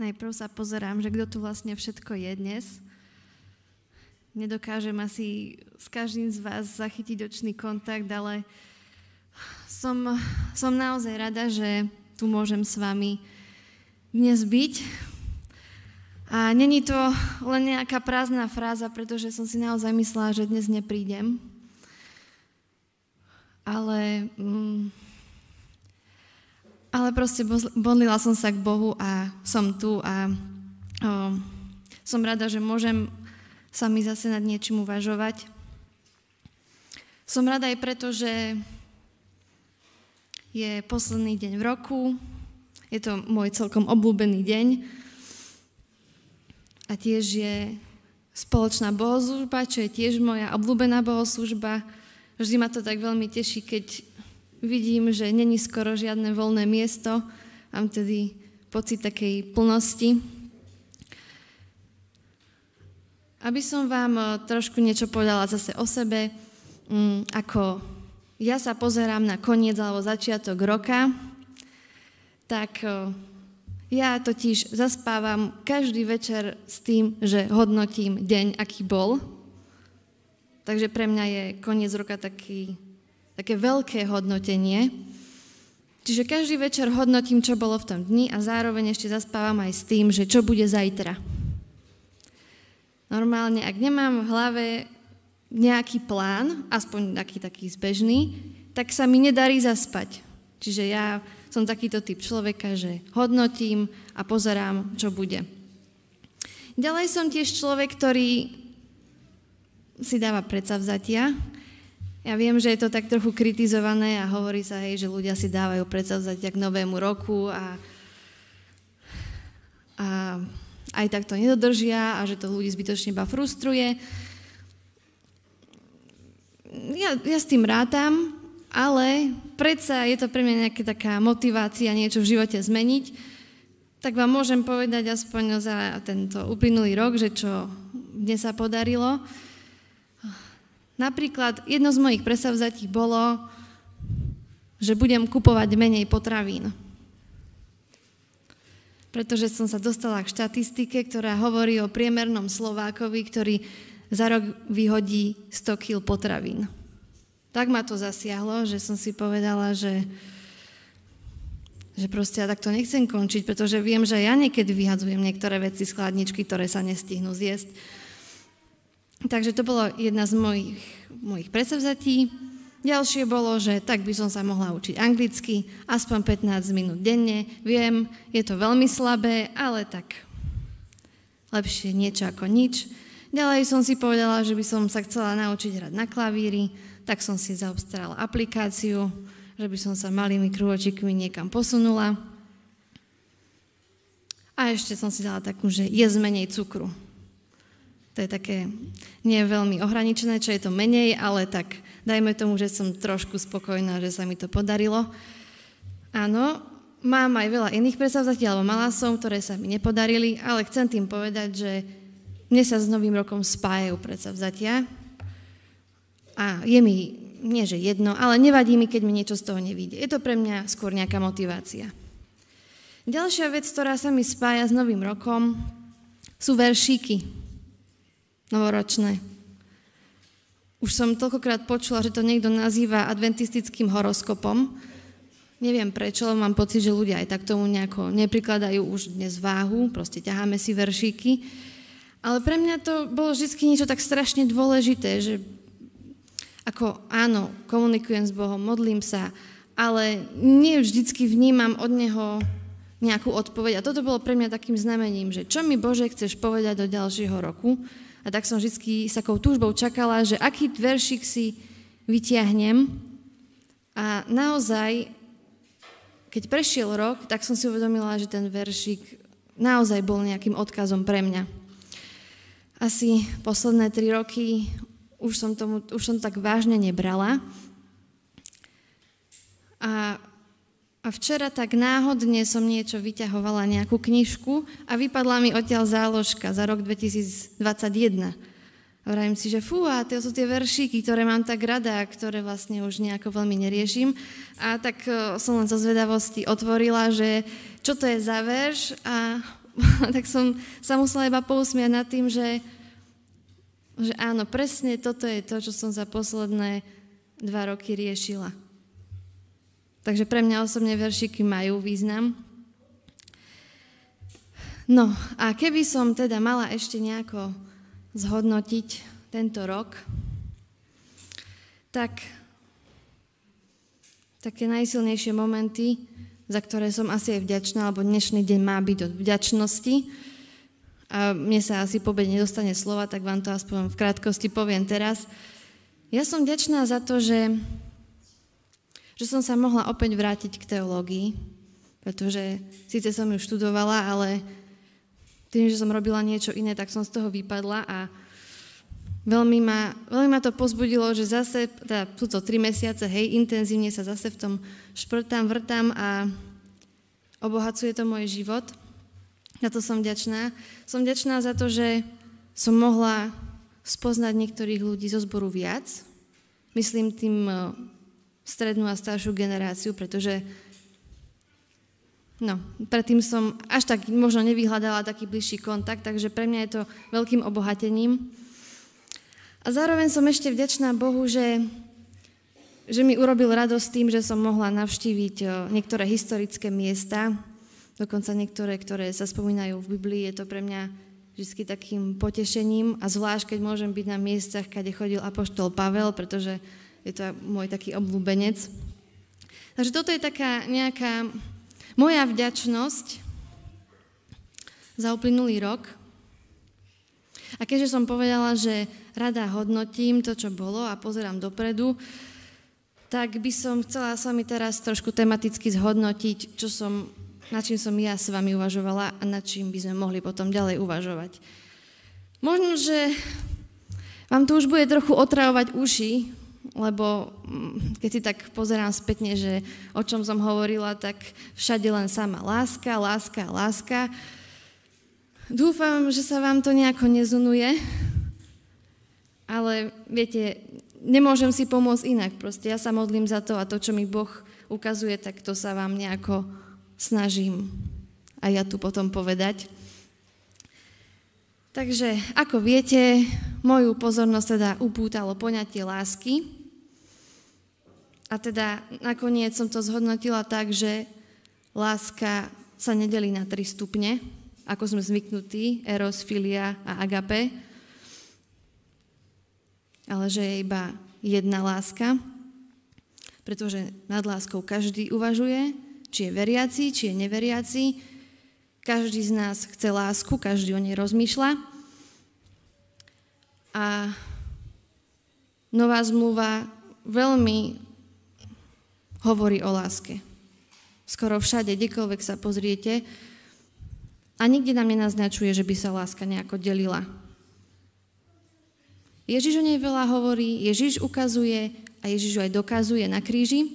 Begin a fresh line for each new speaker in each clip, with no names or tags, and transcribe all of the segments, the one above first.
Najprv sa pozerám, že kto tu vlastne všetko je dnes. Nedokážem asi s každým z vás zachytiť očný kontakt, ale som, som naozaj rada, že tu môžem s vami dnes byť. A není to len nejaká prázdna fráza, pretože som si naozaj myslela, že dnes neprídem. Ale, mm, ale proste modlila som sa k Bohu a som tu a o, som rada, že môžem sa mi zase nad niečím uvažovať. Som rada aj preto, že je posledný deň v roku, je to môj celkom obľúbený deň, a tiež je spoločná bohoslužba, čo je tiež moja obľúbená bohoslužba. Vždy ma to tak veľmi teší, keď vidím, že není skoro žiadne voľné miesto. Mám tedy pocit takej plnosti. Aby som vám eh, trošku niečo povedala zase o sebe, mm, ako ja sa pozerám na koniec alebo začiatok roka, tak eh, ja totiž zaspávam každý večer s tým, že hodnotím deň, aký bol. Takže pre mňa je koniec roka taký, také veľké hodnotenie. Čiže každý večer hodnotím, čo bolo v tom dni a zároveň ešte zaspávam aj s tým, že čo bude zajtra. Normálne, ak nemám v hlave nejaký plán, aspoň taký taký zbežný, tak sa mi nedarí zaspať. Čiže ja som takýto typ človeka, že hodnotím a pozerám, čo bude. Ďalej som tiež človek, ktorý si dáva predsavzatia. Ja viem, že je to tak trochu kritizované a hovorí sa, hej, že ľudia si dávajú predsavzatia k novému roku a, a aj tak to nedodržia a že to ľudí zbytočne iba frustruje. Ja, ja s tým rátam, ale predsa je to pre mňa nejaká taká motivácia niečo v živote zmeniť, tak vám môžem povedať aspoň za tento uplynulý rok, že čo dnes sa podarilo. Napríklad jedno z mojich presavzatí bolo, že budem kupovať menej potravín. Pretože som sa dostala k štatistike, ktorá hovorí o priemernom Slovákovi, ktorý za rok vyhodí 100 kg potravín. Tak ma to zasiahlo, že som si povedala, že, že proste ja takto nechcem končiť, pretože viem, že ja niekedy vyhadzujem niektoré veci z chladničky, ktoré sa nestihnú zjesť. Takže to bolo jedna z mojich, mojich predsavzatí. Ďalšie bolo, že tak by som sa mohla učiť anglicky, aspoň 15 minút denne. Viem, je to veľmi slabé, ale tak lepšie niečo ako nič. Ďalej som si povedala, že by som sa chcela naučiť hrať na klavíri, tak som si zaobstarala aplikáciu, že by som sa malými krôčikmi niekam posunula. A ešte som si dala takú, že je menej cukru. To je také nie veľmi ohraničené, čo je to menej, ale tak dajme tomu, že som trošku spokojná, že sa mi to podarilo. Áno, mám aj veľa iných predsavzatí, alebo mala som, ktoré sa mi nepodarili, ale chcem tým povedať, že mne sa s Novým rokom spájajú predsavzatia, a je mi, nie že jedno, ale nevadí mi, keď mi niečo z toho nevíde. Je to pre mňa skôr nejaká motivácia. Ďalšia vec, ktorá sa mi spája s Novým rokom, sú veršíky novoročné. Už som toľkokrát počula, že to niekto nazýva adventistickým horoskopom. Neviem prečo, ale mám pocit, že ľudia aj tak tomu nejako neprikladajú už dnes váhu, proste ťaháme si veršíky. Ale pre mňa to bolo vždy niečo tak strašne dôležité, že ako áno, komunikujem s Bohom, modlím sa, ale nie vždycky vnímam od Neho nejakú odpoveď. A toto bolo pre mňa takým znamením, že čo mi Bože chceš povedať do ďalšieho roku. A tak som vždy s takou túžbou čakala, že aký veršik si vytiahnem. A naozaj, keď prešiel rok, tak som si uvedomila, že ten veršik naozaj bol nejakým odkazom pre mňa. Asi posledné tri roky už som, tomu, už som tak vážne nebrala. A, a včera tak náhodne som niečo vyťahovala, nejakú knižku a vypadla mi odtiaľ záložka za rok 2021. A vravím si, že fú, a to sú tie veršíky, ktoré mám tak rada, ktoré vlastne už nejako veľmi neriešim. A tak e, som len zo zvedavosti otvorila, že čo to je za verš a tak som sa musela iba pousmiať nad tým, že, že áno, presne toto je to, čo som za posledné dva roky riešila. Takže pre mňa osobne veršiky majú význam. No a keby som teda mala ešte nejako zhodnotiť tento rok, tak také najsilnejšie momenty, za ktoré som asi aj vďačná, lebo dnešný deň má byť od vďačnosti. A mne sa asi pobeď nedostane slova, tak vám to aspoň v krátkosti poviem teraz. Ja som vďačná za to, že že som sa mohla opäť vrátiť k teológii, pretože síce som ju študovala, ale tým, že som robila niečo iné, tak som z toho vypadla a veľmi ma, veľmi ma to pozbudilo, že zase, teda sú to tri mesiace, hej, intenzívne sa zase v tom šprtám, vrtám a obohacuje to môj život. Za to som vďačná. Som vďačná za to, že som mohla spoznať niektorých ľudí zo zboru viac. Myslím tým strednú a staršiu generáciu, pretože no, predtým som až tak možno nevyhľadala taký bližší kontakt, takže pre mňa je to veľkým obohatením. A zároveň som ešte vďačná Bohu, že, že mi urobil radosť tým, že som mohla navštíviť niektoré historické miesta, dokonca niektoré, ktoré sa spomínajú v Biblii. Je to pre mňa vždy takým potešením a zvlášť, keď môžem byť na miestach, kde chodil apoštol Pavel, pretože je to môj taký obľúbenec. Takže toto je taká nejaká moja vďačnosť za uplynulý rok. A keďže som povedala, že rada hodnotím to, čo bolo a pozerám dopredu, tak by som chcela s vami teraz trošku tematicky zhodnotiť, čo som, nad čím som ja s vami uvažovala a nad čím by sme mohli potom ďalej uvažovať. Možno, že vám to už bude trochu otravovať uši, lebo mm, keď si tak pozerám spätne, že o čom som hovorila, tak všade len sama láska, láska, láska. Dúfam, že sa vám to nejako nezunuje, ale viete, nemôžem si pomôcť inak. Proste ja sa modlím za to a to, čo mi Boh ukazuje, tak to sa vám nejako snažím a ja tu potom povedať. Takže, ako viete, moju pozornosť teda upútalo poňatie lásky. A teda nakoniec som to zhodnotila tak, že láska sa nedelí na tri stupne, ako sme zvyknutí, eros, filia a agape, ale že je iba jedna láska, pretože nad láskou každý uvažuje, či je veriaci, či je neveriaci. Každý z nás chce lásku, každý o nej rozmýšľa. A nová zmluva veľmi hovorí o láske. Skoro všade, kdekoľvek sa pozriete, a nikde nám nenaznačuje, že by sa láska nejako delila. Ježiš o nej veľa hovorí, Ježiš ukazuje a Ježiš aj dokazuje na kríži.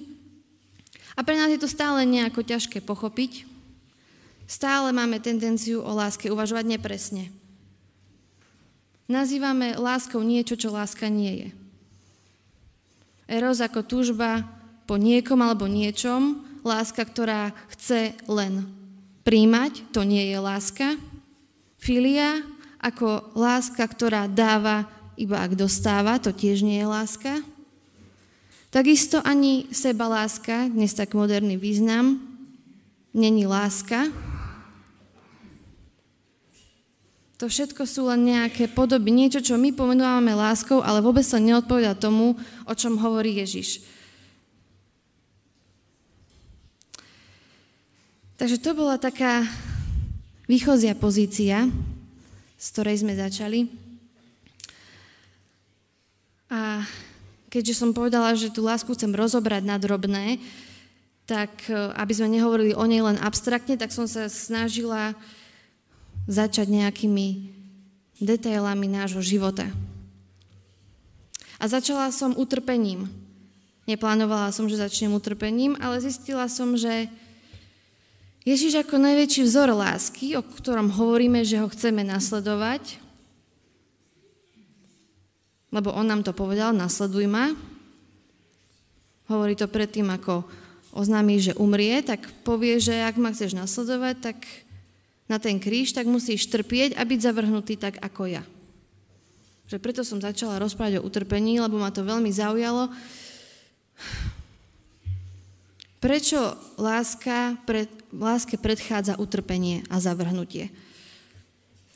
A pre nás je to stále nejako ťažké pochopiť. Stále máme tendenciu o láske uvažovať nepresne. Nazývame láskou niečo, čo láska nie je. Eros ako túžba po niekom alebo niečom, láska, ktorá chce len príjmať, to nie je láska. Filia ako láska, ktorá dáva iba ak dostáva, to tiež nie je láska. Takisto ani seba láska, dnes tak moderný význam, není láska. To všetko sú len nejaké podoby, niečo, čo my pomenúvame láskou, ale vôbec sa neodpoveda tomu, o čom hovorí Ježiš. Takže to bola taká výchozia pozícia, z ktorej sme začali. A keďže som povedala, že tú lásku chcem rozobrať na drobné, tak e, aby sme nehovorili o nej len abstraktne, tak som sa snažila začať nejakými detailami nášho života. A začala som utrpením. Neplánovala som, že začnem utrpením, ale zistila som, že Ježiš ako najväčší vzor lásky, o ktorom hovoríme, že ho chceme nasledovať, lebo on nám to povedal, nasleduj ma. Hovorí to predtým, ako oznámi, že umrie, tak povie, že ak ma chceš nasledovať, tak na ten kríž, tak musíš trpieť a byť zavrhnutý tak ako ja. Že preto som začala rozprávať o utrpení, lebo ma to veľmi zaujalo. Prečo láska pred, láske predchádza utrpenie a zavrhnutie?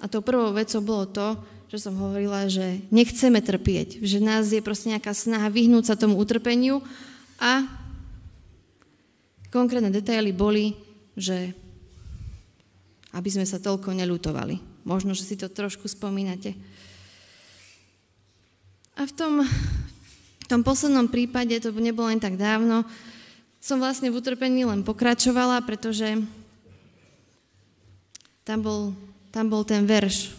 A to prvou vecou bolo to, že som hovorila, že nechceme trpieť, že nás je proste nejaká snaha vyhnúť sa tomu utrpeniu a konkrétne detaily boli, že aby sme sa toľko nelutovali. Možno, že si to trošku spomínate. A v tom, v tom poslednom prípade, to nebolo len tak dávno, som vlastne v utrpení len pokračovala, pretože tam bol, tam bol ten verš.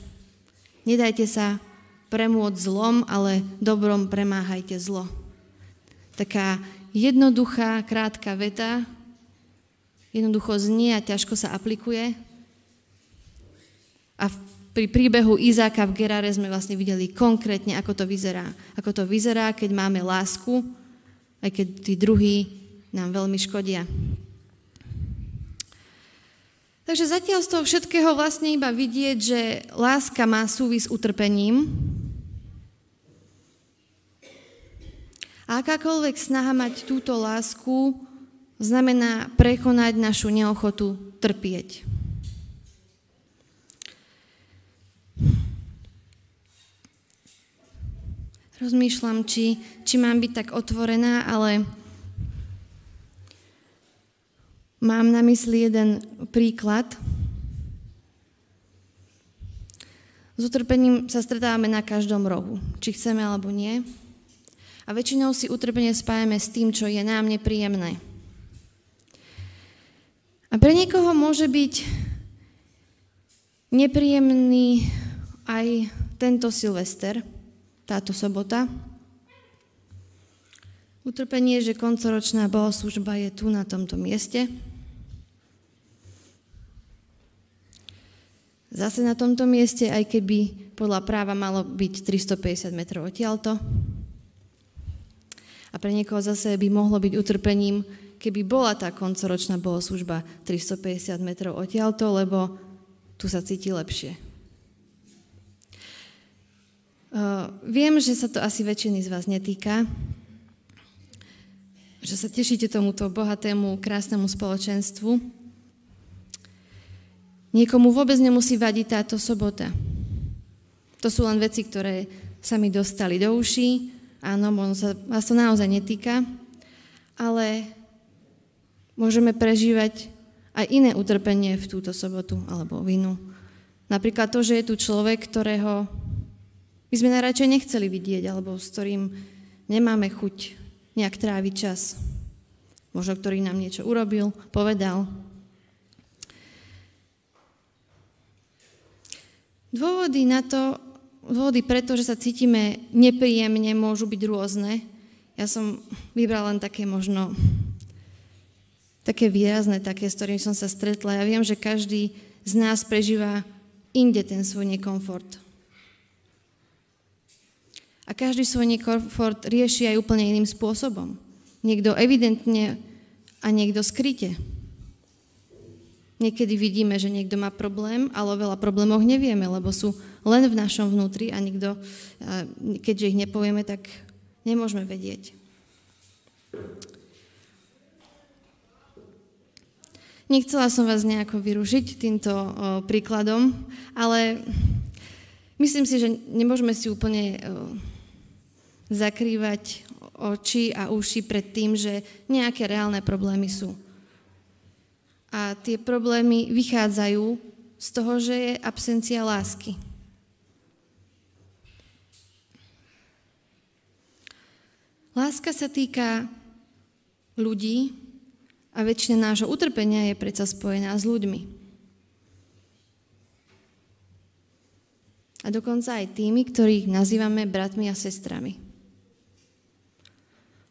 Nedajte sa premôcť zlom, ale dobrom premáhajte zlo. Taká jednoduchá, krátka veta, jednoducho znie a ťažko sa aplikuje. A pri príbehu Izáka v Gerare sme vlastne videli konkrétne, ako to vyzerá. Ako to vyzerá, keď máme lásku, aj keď tí druhí nám veľmi škodia. Takže zatiaľ z toho všetkého vlastne iba vidieť, že láska má súvis s utrpením. A akákoľvek snaha mať túto lásku znamená prekonať našu neochotu trpieť. Rozmýšľam, či, či mám byť tak otvorená, ale Mám na mysli jeden príklad. S utrpením sa stretávame na každom rohu, či chceme alebo nie. A väčšinou si utrpenie spájame s tým, čo je nám nepríjemné. A pre niekoho môže byť nepríjemný aj tento Silvester, táto sobota. Utrpenie, že koncoročná bohoslužba je tu na tomto mieste. Zase na tomto mieste, aj keby podľa práva malo byť 350 metrov odtiaľto. A pre niekoho zase by mohlo byť utrpením, keby bola tá koncoročná bohoslužba 350 metrov odtiaľto, lebo tu sa cíti lepšie. Uh, viem, že sa to asi väčšiny z vás netýka, že sa tešíte tomuto bohatému, krásnemu spoločenstvu, Niekomu vôbec nemusí vadiť táto sobota. To sú len veci, ktoré sa mi dostali do uší. Áno, sa vás to naozaj netýka, ale môžeme prežívať aj iné utrpenie v túto sobotu alebo vinu. Napríklad to, že je tu človek, ktorého by sme najradšej nechceli vidieť, alebo s ktorým nemáme chuť nejak tráviť čas. Možno ktorý nám niečo urobil, povedal, Dôvody na to, dôvody preto, že sa cítime nepríjemne, môžu byť rôzne. Ja som vybrala len také možno také výrazné, také, s ktorým som sa stretla. Ja viem, že každý z nás prežíva inde ten svoj nekomfort. A každý svoj nekomfort rieši aj úplne iným spôsobom. Niekto evidentne a niekto skryte. Niekedy vidíme, že niekto má problém, ale o veľa problémoch nevieme, lebo sú len v našom vnútri a nikto, keďže ich nepovieme, tak nemôžeme vedieť. Nechcela som vás nejako vyružiť týmto príkladom, ale myslím si, že nemôžeme si úplne zakrývať oči a uši pred tým, že nejaké reálne problémy sú. A tie problémy vychádzajú z toho, že je absencia lásky. Láska sa týka ľudí a väčšina nášho utrpenia je predsa spojená s ľuďmi. A dokonca aj tými, ktorých nazývame bratmi a sestrami.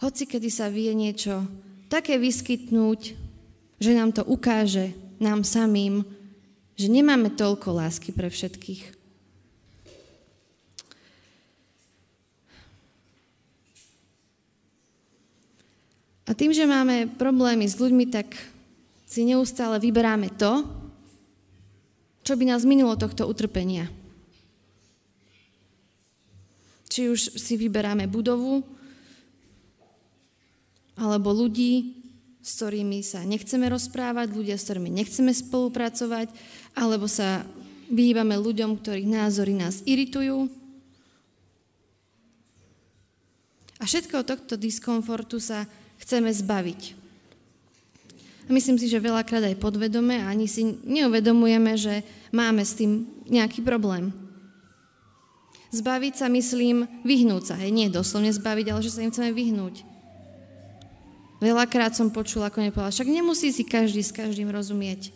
Hoci kedy sa vie niečo také vyskytnúť, že nám to ukáže, nám samým, že nemáme toľko lásky pre všetkých. A tým, že máme problémy s ľuďmi, tak si neustále vyberáme to, čo by nás minulo tohto utrpenia. Či už si vyberáme budovu, alebo ľudí, s ktorými sa nechceme rozprávať, ľudia, s ktorými nechceme spolupracovať, alebo sa vyhýbame ľuďom, ktorých názory nás iritujú. A všetko tohto diskomfortu sa chceme zbaviť. A myslím si, že veľakrát aj podvedome a ani si neuvedomujeme, že máme s tým nejaký problém. Zbaviť sa, myslím, vyhnúť sa. Hej, nie doslovne zbaviť, ale že sa im chceme vyhnúť. Veľakrát som počula, ako nepovedala, však nemusí si každý s každým rozumieť.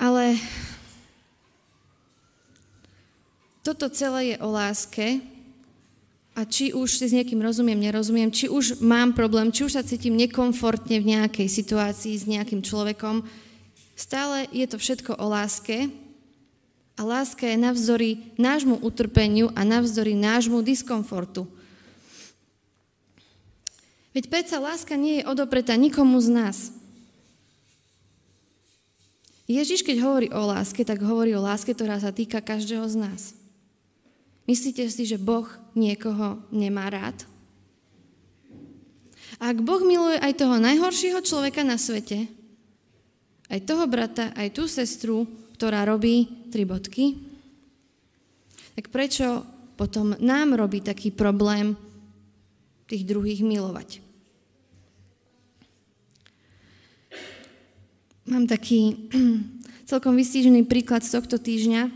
Ale toto celé je o láske a či už si s niekým rozumiem, nerozumiem, či už mám problém, či už sa cítim nekomfortne v nejakej situácii s nejakým človekom, stále je to všetko o láske a láska je navzory nášmu utrpeniu a navzory nášmu diskomfortu. Veď predsa láska nie je odopretá nikomu z nás. Ježiš, keď hovorí o láske, tak hovorí o láske, ktorá sa týka každého z nás. Myslíte si, že Boh niekoho nemá rád? Ak Boh miluje aj toho najhoršieho človeka na svete, aj toho brata, aj tú sestru, ktorá robí tri bodky, tak prečo potom nám robí taký problém tých druhých milovať. Mám taký celkom vystížený príklad z tohto týždňa.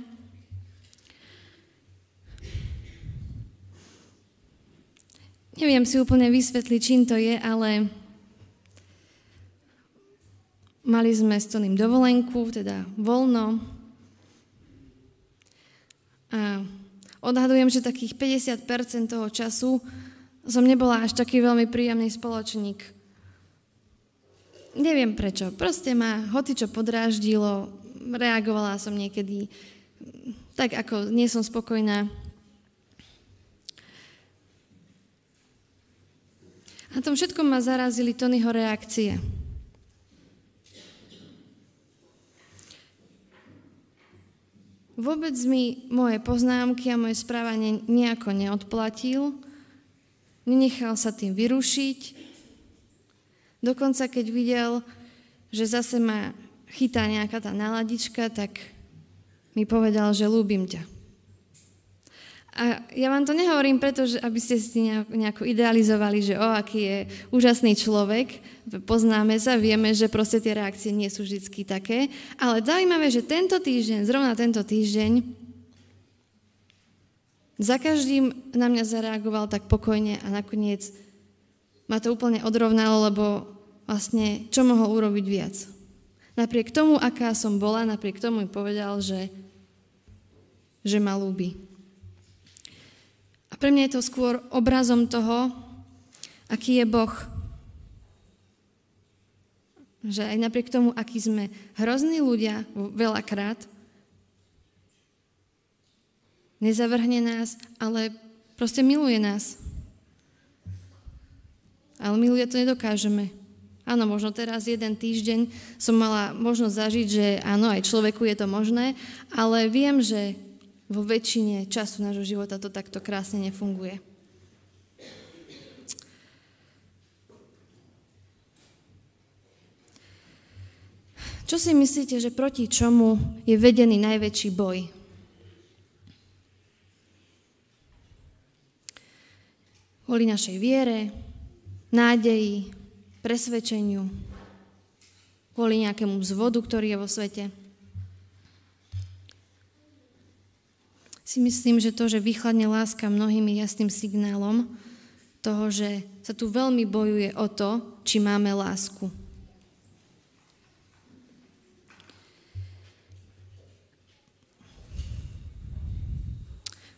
Neviem si úplne vysvetliť, čím to je, ale mali sme s Toným dovolenku, teda voľno. A odhadujem, že takých 50% toho času som nebola až taký veľmi príjemný spoločník. Neviem prečo, proste ma hoci čo podráždilo, reagovala som niekedy tak, ako nie som spokojná. A tom všetkom ma zarazili Tonyho reakcie. Vôbec mi moje poznámky a moje správanie nejako neodplatil Nenechal sa tým vyrušiť. Dokonca keď videl, že zase ma chytá nejaká tá naladička, tak mi povedal, že ľúbim ťa. A ja vám to nehovorím preto, že aby ste si nejako idealizovali, že o, aký je úžasný človek, poznáme sa, vieme, že proste tie reakcie nie sú vždy také, ale zaujímavé, že tento týždeň, zrovna tento týždeň, za každým na mňa zareagoval tak pokojne a nakoniec ma to úplne odrovnalo, lebo vlastne čo mohol urobiť viac. Napriek tomu, aká som bola, napriek tomu mi povedal, že, že ma ľúbi. A pre mňa je to skôr obrazom toho, aký je Boh. Že aj napriek tomu, aký sme hrozní ľudia veľakrát, Nezavrhne nás, ale proste miluje nás. Ale miluje to nedokážeme. Áno, možno teraz jeden týždeň som mala možnosť zažiť, že áno, aj človeku je to možné, ale viem, že vo väčšine času nášho života to takto krásne nefunguje. Čo si myslíte, že proti čomu je vedený najväčší boj kvôli našej viere, nádeji, presvedčeniu, kvôli nejakému zvodu, ktorý je vo svete. Si myslím, že to, že vychladne láska mnohými jasným signálom toho, že sa tu veľmi bojuje o to, či máme lásku.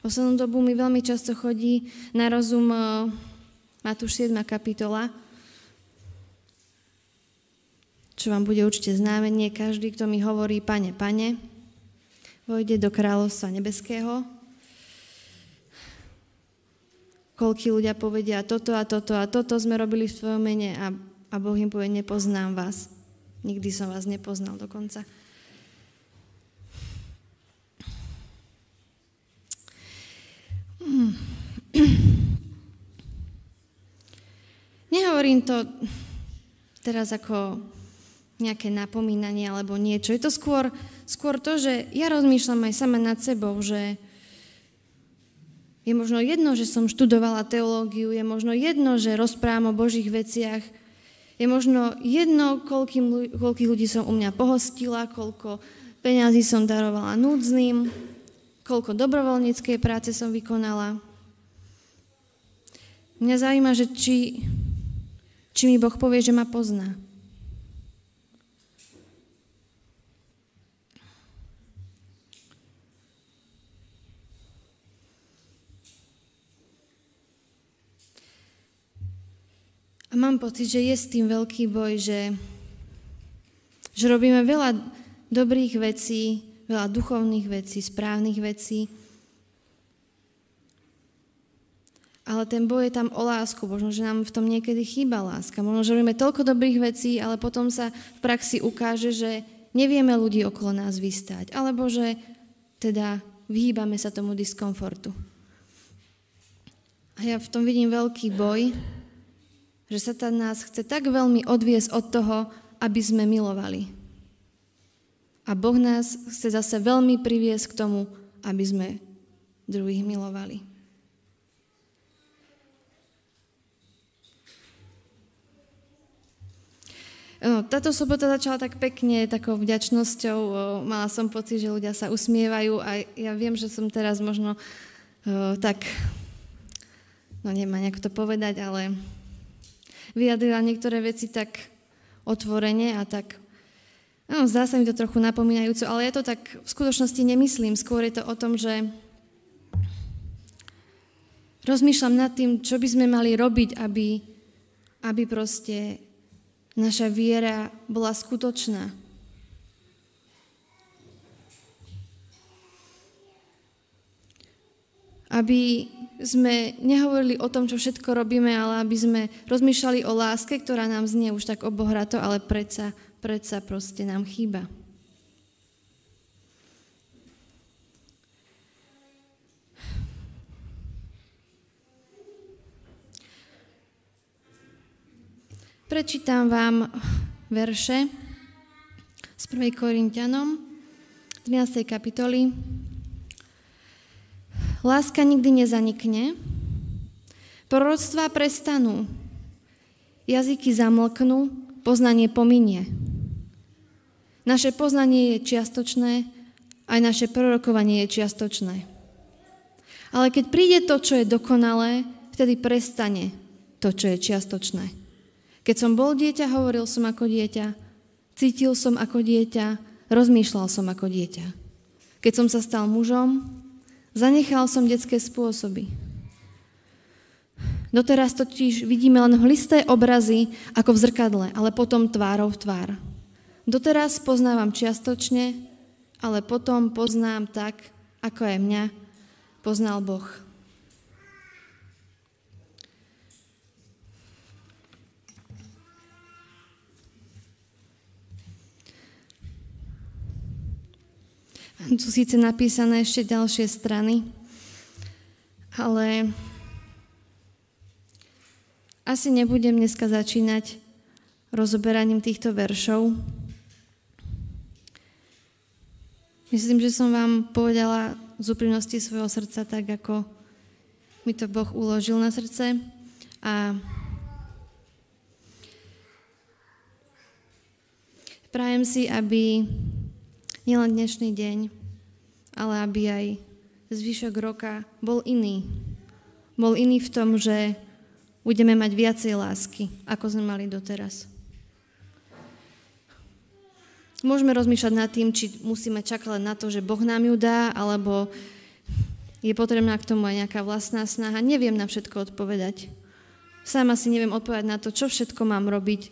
Poslednú dobu mi veľmi často chodí na rozum e, Matúš 7. kapitola, čo vám bude určite známe. Nie každý, kto mi hovorí, pane, pane, vojde do kráľovstva nebeského. Koľký ľudia povedia, toto a toto a toto sme robili v tvojom mene a, a Boh im povie, nepoznám vás. Nikdy som vás nepoznal dokonca. Nehovorím to teraz ako nejaké napomínanie alebo niečo. Je to skôr, skôr to, že ja rozmýšľam aj sama nad sebou, že je možno jedno, že som študovala teológiu, je možno jedno, že rozprávam o Božích veciach, je možno jedno, koľkých ľudí som u mňa pohostila, koľko peňazí som darovala núdznym, koľko dobrovoľníckej práce som vykonala. Mňa zaujíma, že či, či mi Boh povie, že ma pozná. A mám pocit, že je s tým veľký boj, že, že robíme veľa dobrých vecí, veľa duchovných vecí, správnych vecí. Ale ten boj je tam o lásku. Možno, že nám v tom niekedy chýba láska. Možno, že robíme toľko dobrých vecí, ale potom sa v praxi ukáže, že nevieme ľudí okolo nás vystať. Alebo že teda vyhýbame sa tomu diskomfortu. A ja v tom vidím veľký boj, že sa nás chce tak veľmi odviesť od toho, aby sme milovali. A Boh nás chce zase veľmi priviesť k tomu, aby sme druhých milovali. No, táto sobota začala tak pekne, takou vďačnosťou. Mala som pocit, že ľudia sa usmievajú a ja viem, že som teraz možno tak, no nemá nejak to povedať, ale vyjadrila niektoré veci tak otvorene a tak No, zdá sa mi to trochu napomínajúco, ale ja to tak v skutočnosti nemyslím. Skôr je to o tom, že rozmýšľam nad tým, čo by sme mali robiť, aby, aby proste naša viera bola skutočná. Aby sme nehovorili o tom, čo všetko robíme, ale aby sme rozmýšľali o láske, ktorá nám znie už tak obohrato, ale predsa predsa proste nám chýba. Prečítam vám verše z 1. Korintianom 13. kapitoly. Láska nikdy nezanikne, proroctvá prestanú, jazyky zamlknú, poznanie pominie. Naše poznanie je čiastočné, aj naše prorokovanie je čiastočné. Ale keď príde to, čo je dokonalé, vtedy prestane to, čo je čiastočné. Keď som bol dieťa, hovoril som ako dieťa, cítil som ako dieťa, rozmýšľal som ako dieťa. Keď som sa stal mužom, zanechal som detské spôsoby. Doteraz totiž vidíme len hlisté obrazy ako v zrkadle, ale potom tvárov v tvár. Doteraz poznávam čiastočne, ale potom poznám tak, ako aj mňa poznal Boh. Tu síce napísané ešte ďalšie strany, ale asi nebudem dneska začínať rozoberaním týchto veršov, Myslím, že som vám povedala z úprimnosti svojho srdca tak, ako mi to Boh uložil na srdce. A prajem si, aby nielen dnešný deň, ale aby aj zvyšok roka bol iný. Bol iný v tom, že budeme mať viacej lásky, ako sme mali doteraz. Môžeme rozmýšľať nad tým, či musíme čakať na to, že Boh nám ju dá, alebo je potrebná k tomu aj nejaká vlastná snaha. Neviem na všetko odpovedať. Sama si neviem odpovedať na to, čo všetko mám robiť,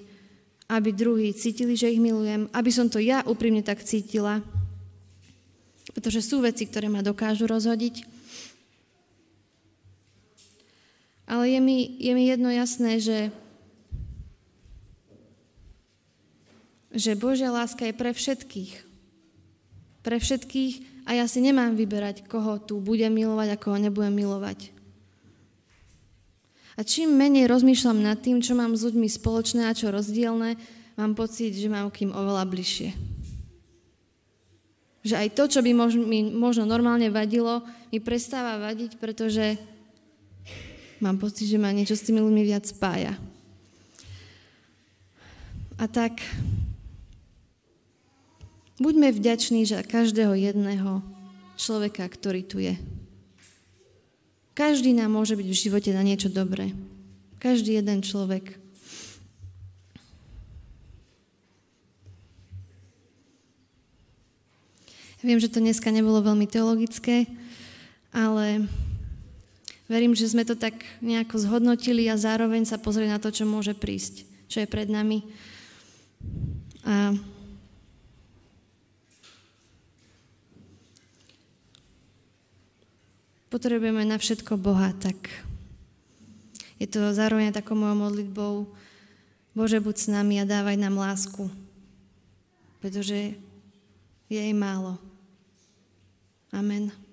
aby druhí cítili, že ich milujem, aby som to ja úprimne tak cítila. Pretože sú veci, ktoré ma dokážu rozhodiť. Ale je mi, je mi jedno jasné, že že Božia láska je pre všetkých. Pre všetkých a ja si nemám vyberať, koho tu budem milovať a koho nebudem milovať. A čím menej rozmýšľam nad tým, čo mám s ľuďmi spoločné a čo rozdielne, mám pocit, že mám k ním oveľa bližšie. Že aj to, čo by mi možno normálne vadilo, mi prestáva vadiť, pretože mám pocit, že ma niečo s tými ľuďmi viac spája. A tak buďme vďační za každého jedného človeka, ktorý tu je. Každý nám môže byť v živote na niečo dobré. Každý jeden človek. Viem, že to dneska nebolo veľmi teologické, ale verím, že sme to tak nejako zhodnotili a zároveň sa pozreli na to, čo môže prísť, čo je pred nami. A potrebujeme na všetko Boha, tak je to zároveň takou mojou modlitbou, Bože, buď s nami a dávaj nám lásku, pretože je jej málo. Amen.